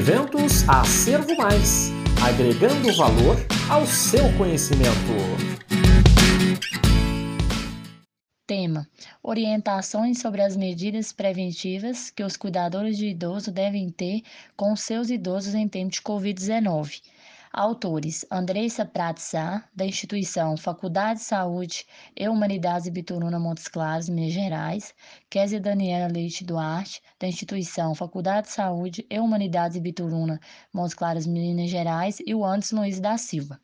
Eventos Acervo Mais agregando valor ao seu conhecimento. Tema: Orientações sobre as medidas preventivas que os cuidadores de idoso devem ter com seus idosos em tempo de Covid-19. Autores: Andressa Pratzá, da instituição Faculdade de Saúde e Humanidades Bituruna Montes Claros, Minas Gerais, Kézia Daniela Leite Duarte, da instituição Faculdade de Saúde e Humanidades Bituruna Montes Claros, Minas Gerais, e o Anderson Luiz da Silva.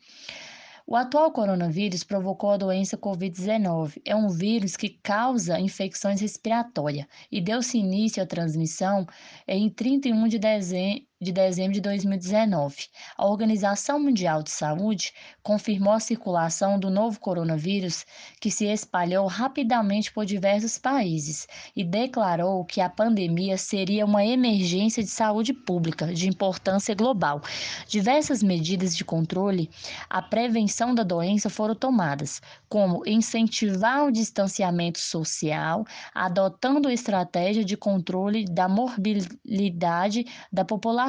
O atual coronavírus provocou a doença Covid-19. É um vírus que causa infecções respiratórias e deu-se início à transmissão em 31 de dezembro de dezembro de 2019. A Organização Mundial de Saúde confirmou a circulação do novo coronavírus que se espalhou rapidamente por diversos países e declarou que a pandemia seria uma emergência de saúde pública de importância global. Diversas medidas de controle à prevenção da doença foram tomadas, como incentivar o distanciamento social, adotando estratégia de controle da morbilidade da população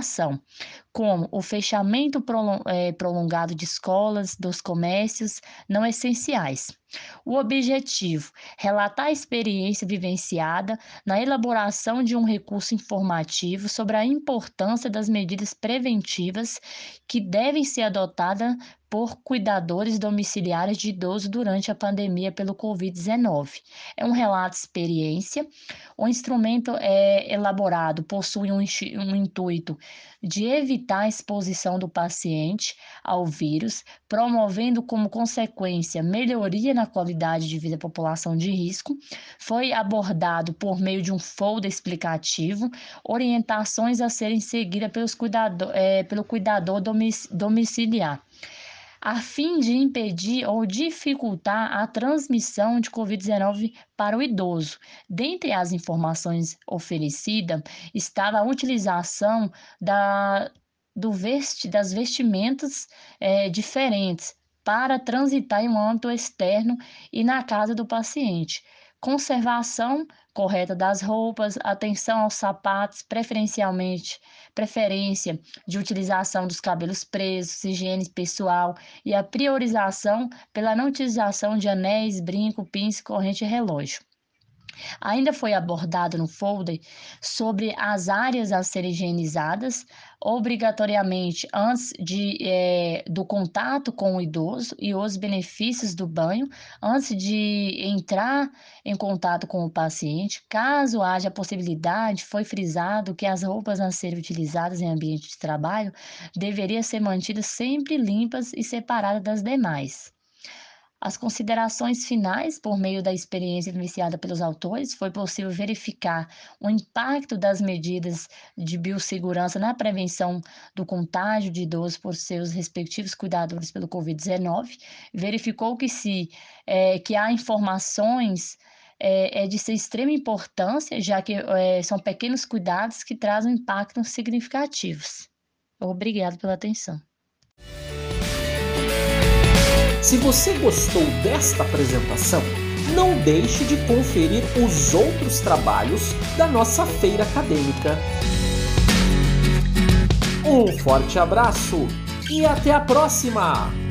como o fechamento é, prolongado de escolas, dos comércios não essenciais. O objetivo: relatar a experiência vivenciada na elaboração de um recurso informativo sobre a importância das medidas preventivas que devem ser adotadas por cuidadores domiciliares de idosos durante a pandemia pelo Covid-19. É um relato de experiência. O instrumento é elaborado possui um, um intuito de evitar a exposição do paciente ao vírus, promovendo como consequência melhoria na qualidade de vida da população de risco. Foi abordado por meio de um folder explicativo, orientações a serem seguidas pelos cuidador, é, pelo cuidador domiciliar a fim de impedir ou dificultar a transmissão de Covid-19 para o idoso. Dentre as informações oferecidas estava a utilização da, do vesti, das vestimentas é, diferentes para transitar em um âmbito externo e na casa do paciente conservação correta das roupas, atenção aos sapatos, preferencialmente preferência de utilização dos cabelos presos, higiene pessoal e a priorização pela não utilização de anéis, brinco, pince, corrente e relógio. Ainda foi abordado no folder sobre as áreas a serem higienizadas obrigatoriamente antes de, é, do contato com o idoso e os benefícios do banho antes de entrar em contato com o paciente. Caso haja possibilidade, foi frisado que as roupas a serem utilizadas em ambiente de trabalho deveriam ser mantidas sempre limpas e separadas das demais. As considerações finais, por meio da experiência iniciada pelos autores, foi possível verificar o impacto das medidas de biossegurança na prevenção do contágio de idosos por seus respectivos cuidadores pelo Covid-19. Verificou que, se, é, que há informações é, é, de ser extrema importância, já que é, são pequenos cuidados que trazem impactos significativos. Obrigado pela atenção. Se você gostou desta apresentação, não deixe de conferir os outros trabalhos da nossa feira acadêmica. Um forte abraço e até a próxima!